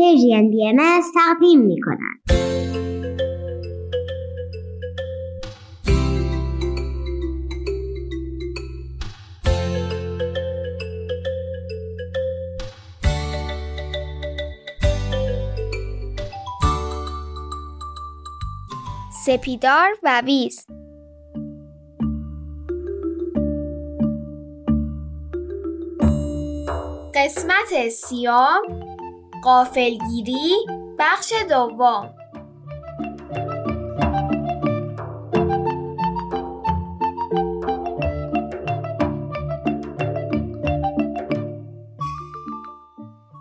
پرژین بی تقدیم می کند. سپیدار و ویز قسمت سیام قافلگیری بخش دوم.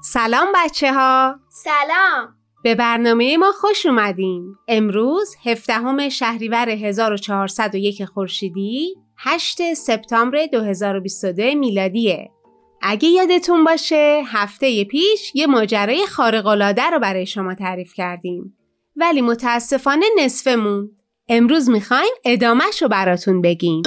سلام بچه ها سلام. به برنامه ما خوش اومدین. امروز 17 شهریور 1401 خورشیدی 8 سپتامبر 2022 میلادیه. اگه یادتون باشه هفته پیش یه ماجرای خارق‌العاده رو برای شما تعریف کردیم. ولی متاسفانه نصفمون. امروز می‌خوایم ادامهش رو براتون بگیم.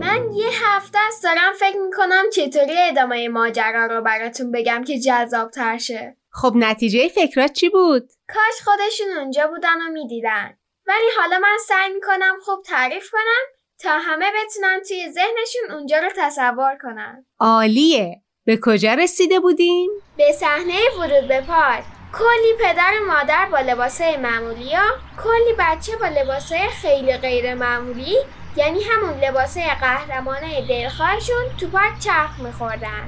من یه هفته است دارم فکر می‌کنم چطوری ادامه ماجرا رو براتون بگم که جذاب شه. خب نتیجه فکرات چی بود؟ کاش خودشون اونجا بودن و می‌دیدن. ولی حالا من سعی می‌کنم خوب تعریف کنم. تا همه بتونن توی ذهنشون اونجا رو تصور کنن. عالیه. به کجا رسیده بودیم؟ به صحنه ورود به پارک. کلی پدر و مادر با لباسای معمولی ها کلی بچه با لباسای خیلی غیر معمولی یعنی همون لباسای قهرمانه دلخواهشون تو پارک چرخ میخوردن.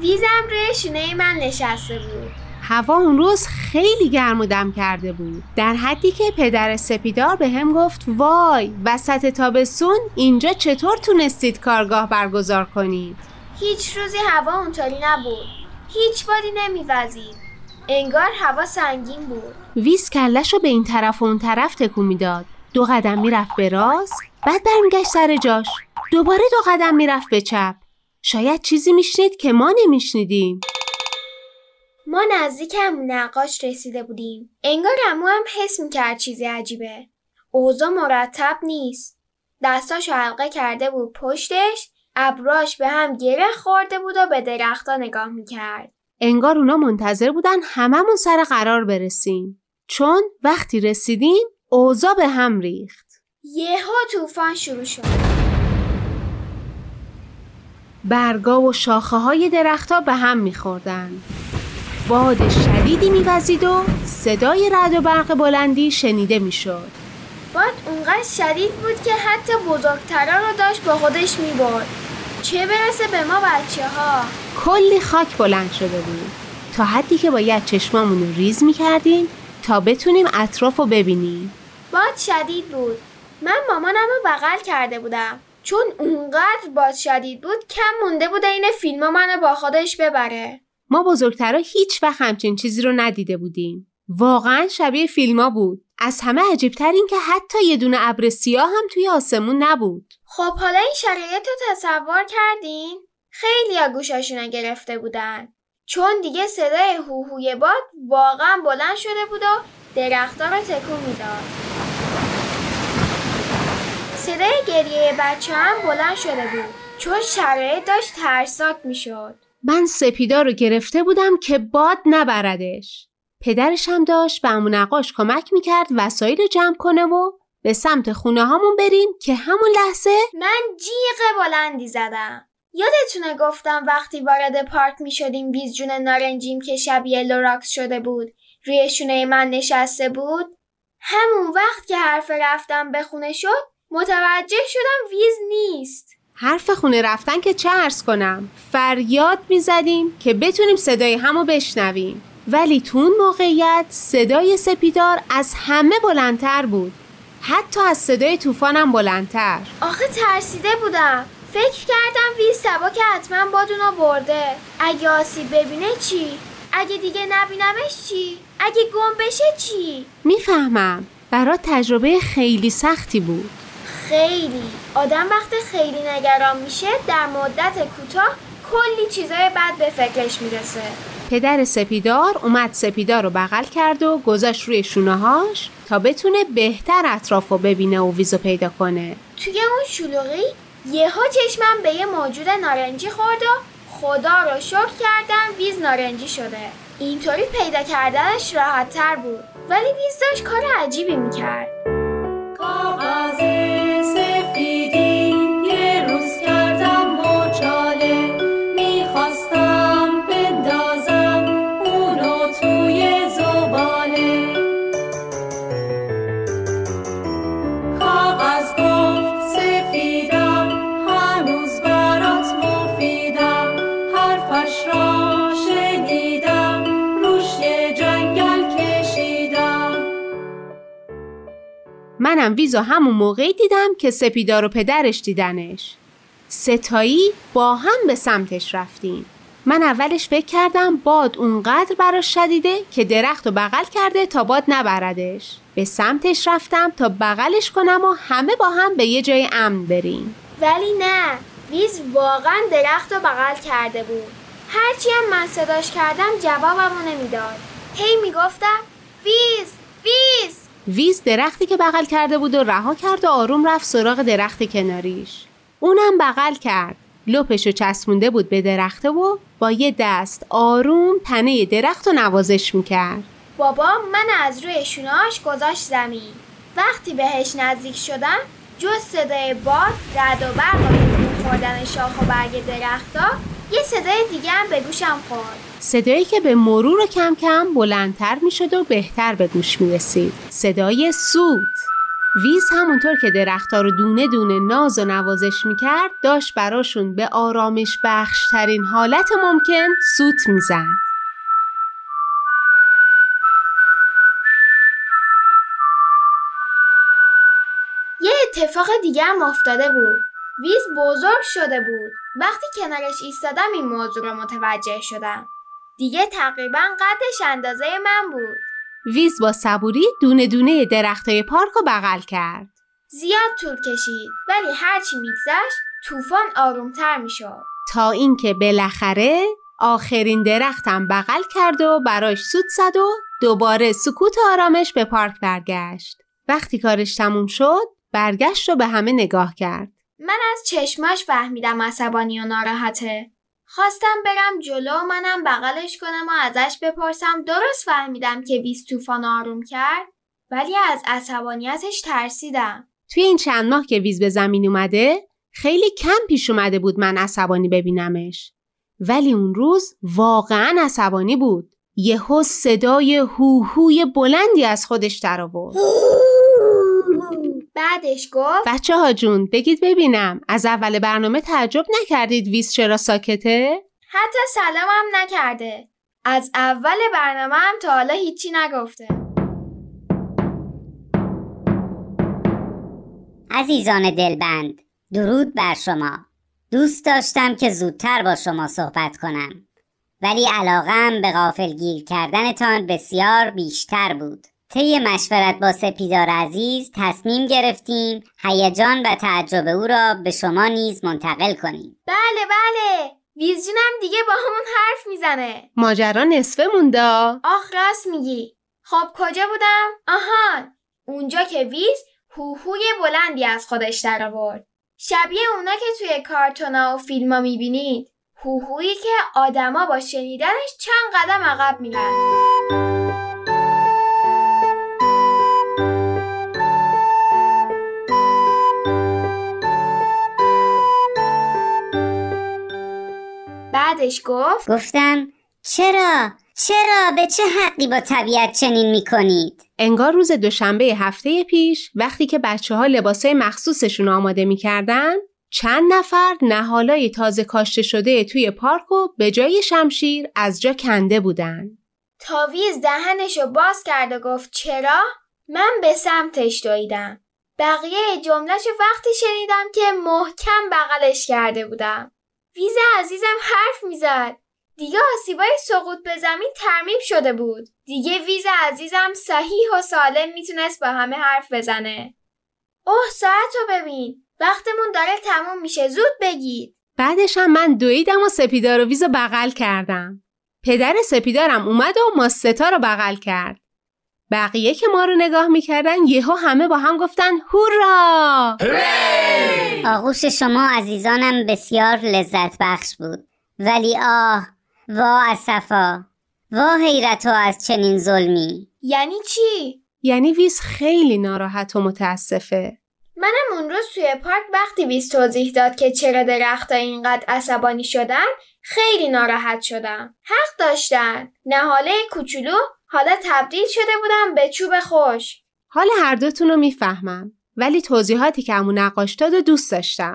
ویزم روی شونه من نشسته بود. هوا اون روز خیلی گرم و دم کرده بود. در حدی که پدر سپیدار به هم گفت وای وسط تابستون اینجا چطور تونستید کارگاه برگزار کنید؟ هیچ روزی هوا اونطوری نبود. هیچ بادی نمیوزید. انگار هوا سنگین بود. ویز کلش رو به این طرف و اون طرف تکون می‌داد. دو قدم می‌رفت به راست بعد برمیگشت سر جاش. دوباره دو قدم می‌رفت به چپ. شاید چیزی میشنید که ما نمیشنیدیم. ما نزدیک هم نقاش رسیده بودیم. انگار امو هم حس می‌کرد چیزی عجیبه. اوضاع مرتب نیست. دستاشو حلقه کرده بود پشتش ابراش به هم گره خورده بود و به درختا نگاه می‌کرد. انگار اونا منتظر بودن هممون سر قرار برسیم. چون وقتی رسیدیم اوضاع به هم ریخت. یهو طوفان شروع شد. برگا و شاخه های درختها به هم میخوردن. باد شدیدی میوزید و صدای رد و برق بلندی شنیده می‌شد. باد اونقدر شدید بود که حتی بزرگترا رو داشت با خودش می‌برد. چه برسه به ما بچه ها کلی خاک بلند شده بود. تا حدی که باید چشمامون رو ریز می‌کردیم تا بتونیم اطراف رو ببینیم. باد شدید بود. من مامانم رو بغل کرده بودم. چون اونقدر باد شدید بود کم مونده بود این فیلم منو با خودش ببره. ما بزرگترها هیچ وقت همچین چیزی رو ندیده بودیم. واقعا شبیه فیلما بود. از همه عجیبتر این که حتی یه دونه ابر سیاه هم توی آسمون نبود. خب حالا این شرایط رو تصور کردین؟ خیلی ها گوشاشونو گرفته بودن. چون دیگه صدای هوهوی باد واقعا بلند شده بود و درختها رو تکون می‌داد. صدای گریه بچه هم بلند شده بود. چون شرایط داشت ترسناک می‌شد. من سپیدا رو گرفته بودم که باد نبردش. پدرش هم داشت به عمو نقاش کمک می‌کرد وسایل رو جمع کنه و به سمت خونه هامون بریم که همون لحظه من جیغ بلندی زدم. یادتونه گفتم وقتی وارد پارک می شدیم ویز جون نارنجیم که شبیه لوراکس شده بود. روی شونه من نشسته بود. همون وقت که حرف رفتم به خونه شد متوجه شدم ویز نیست. حرف خونه رفتن که چه عرض کنم؟ فریاد می‌زدیم که بتونیم صدای همو بشنویم. ولی تو اون موقعیت صدای سپیدار از همه بلندتر بود. حتی از صدای طوفانم بلندتر. آخه ترسیده بودم. فکر کردم ویز سبا که حتما بادونا برده. اگه آسیب ببینه چی؟ اگه دیگه نبینمش چی؟ اگه گم بشه چی؟ می‌فهمم. برات تجربه خیلی سختی بود. خیلی. آدم وقتی خیلی نگران میشه در مدت کوتاه کلی چیزای بد به فکرش می‌رسه. پدر سپیدار اومد سپیدار رو بغل کرد و گذاشت روی شونه هاش تا بتونه بهتر اطراف رو ببینه و ویزو پیدا کنه. توی اون شلوغی یهو چشمم به یه موجود نارنجی خورد و خدا رو شکر کردم ویز نارنجی شده. اینطوری پیدا کردنش راحت تر بود ولی ویز داشت کار عجیبی می‌کرد. منم ویزو همون موقعی دیدم که سپیدار و پدرش دیدنش. ستایی با هم به سمتش رفتیم. من اولش فکر کردم باد اونقدر براش شدیده که درخت رو بغل کرده تا باد نبردش. به سمتش رفتم تا بغلش کنم و همه با هم به یه جای امن بریم. ولی نه ویز واقعا درخت رو بغل کرده بود. هرچی هم من صداش کردم جوابمو نمی‌داد. هی می‌گفتم ویز ویز! ویز درختی که بغل کرده بود و رها کرد و آروم رفت سراغ درخت کناریش. اونم بغل کرد. لپشو چسبونده بود به درخته و با یه دست آروم تنه درخت رو نوازش می‌کرد. بابا من از روی شوناش گذاشت زمین. وقتی بهش نزدیک شدم جز صدای باد رد و برق و خوردن شاخ و برگ درختا یه صدای دیگه هم به گوشم خورد. صدایی که به مرور و کم کم بلندتر می‌شد و بهتر به گوش می‌رسید. صدای سوت. ویز همونطور که درختها رو دونه دونه ناز و نوازش می‌کرد داشت براشون به آرامش بخشترین حالت ممکن سوت می‌زد. یه اتفاق دیگه هم افتاده بود. ویز بزرگ شده بود. وقتی کنارش ایستادم این موضوع رو متوجه شدم. دیگه تقریبا قدش اندازه من بود. ویز با صبوری دونه دونه درختای پارک رو بغل کرد. زیاد طول کشید ولی هرچی میگذشت طوفان آرومتر می‌شد. تا اینکه بالاخره آخرین درختم بغل کرد و براش سوت زد و دوباره سکوت و آرامش به پارک برگشت. وقتی کارش تموم شد برگشت و به همه نگاه کرد. من از چشماش فهمیدم عصبانی و ناراحته. خواستم برم جلو و منم بغلش کنم و ازش بپرسم درست فهمیدم که ویز طوفان آروم کرد؟ ولی از عصبانیتش ترسیدم. توی این چند ماه که ویز به زمین اومده خیلی کم پیش اومده بود من عصبانی ببینمش. ولی اون روز واقعا عصبانی بود. یهو صدای هوهوی بلندی از خودش در آورد بعدش گفت بچه ها جون بگید ببینم. از اول برنامه تعجب نکردید ویز چرا ساکته؟ حتی سلامم نکرده. از اول برنامه هم تا حالا هیچی نگفته. عزیزان دلبند درود بر شما. دوست داشتم که زودتر با شما صحبت کنم. ولی علاقم به غافلگیر کردنتان بسیار بیشتر بود. طی مشورت با سپیدار عزیز تصمیم گرفتیم هیجان و تعجب او را به شما نیز منتقل کنیم. بله بله. ویز جونم دیگه با همون حرف می‌زنه. ماجرا نصفه مونده. آخ راست میگی. خب کجا بودم؟ آهان. اونجا که ویز هوهوی بلندی از خودش در آورد. شبیه اونا که توی کارتونا و فیلما می‌بینید. هوهویی که آدما با شنیدنش چند قدم عقب میرن. بعدش گفت گفتم چرا چرا به چه حقی با طبیعت چنین می‌کنید انگار روز دوشنبه هفته پیش وقتی که بچه ها لباسای مخصوصشون آماده می‌کردن چند نفر نهالای تازه کاشته شده توی پارک و به جای شمشیر از جا کنده بودن. تاویز دهنشو باز کرد و گفت چرا؟ من به سمتش دویدم. بقیه جملهشو وقتی شنیدم که محکم بغلش کرده بودم. ویز عزیزم حرف می‌زد. دیگه آسیبای سقوط به زمین ترمیم شده بود. دیگه ویز عزیزم صحیح و سالم می‌تونست با همه حرف بزنه. اوه ساعت رو ببین. وقتمون داره تموم میشه زود بگید. بعدش هم من دویدم و سپیدار و ویز رو بغل کردم. پدر سپیدارم اومد و ما ستا رو بغل کرد. بقیه که ما رو نگاه می‌کردن یهو همه با هم گفتن هورا آغوش شما عزیزانم بسیار لذت بخش بود ولی آه وا اسفا وا حیرت و از چنین ظلمی یعنی چی؟ یعنی ویز خیلی ناراحت و متاسفه. منم اون روز توی پارک وقتی ویز توضیح داد که چرا درختها اینقدر عصبانی شدن خیلی ناراحت شدم. حق داشتن. نهاله کوچولو حالا تبدیل شده بودم به چوب خوش. حال هر دوتون رو می‌فهمم ولی توضیحاتی که امو نقاش داد و دوست داشتم.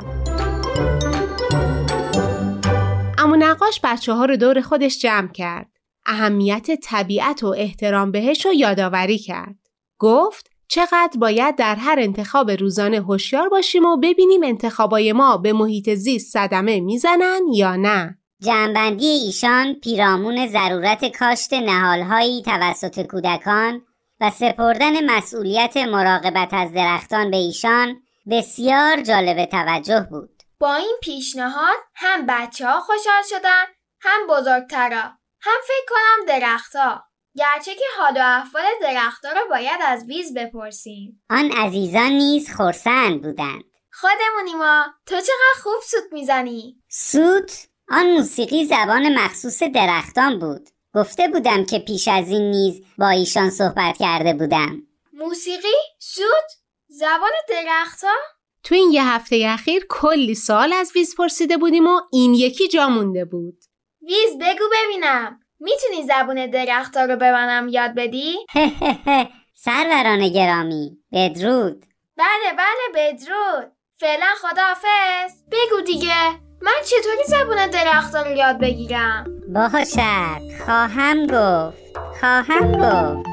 امو نقاش بچه ها رو دور خودش جمع کرد. اهمیت طبیعت و احترام بهش رو یادآوری کرد. گفت چقدر باید در هر انتخاب روزانه هوشیار باشیم و ببینیم انتخابای ما به محیط زیست صدمه می‌زنن یا نه. جنبندی ایشان پیرامون ضرورت کاشت نهالهایی توسط کودکان و سپردن مسئولیت مراقبت از درختان به ایشان بسیار جالب توجه بود. با این پیشنهاد هم بچه ها خوشحال شدن هم بزرگترا هم فکر کنم درختها گرچه که حال و احوال درختها رو باید از ویز بپرسیم آن عزیزان نیز خرسند بودند. خودمونی ما تو چقدر خوب سوت می‌زنی سوت آن موسیقی زبان مخصوص درختان بود. گفته بودم که پیش از این نیز با ایشان صحبت کرده بودم. موسیقی سوت زبان درختها تو این یه هفته اخیر کلی سوال از ویز پرسیده بودیم و این یکی جا مونده بود. ویز بگو ببینم می‌تونی زبون درختها رو به منم یاد بدی؟ سروران گرامی بدرود بله بله بدرود فعلا خداحافظ بگو دیگه من چطوری زبون درختها رو یاد بگیرم؟ باشد خواهم گفت. خواهم گفت.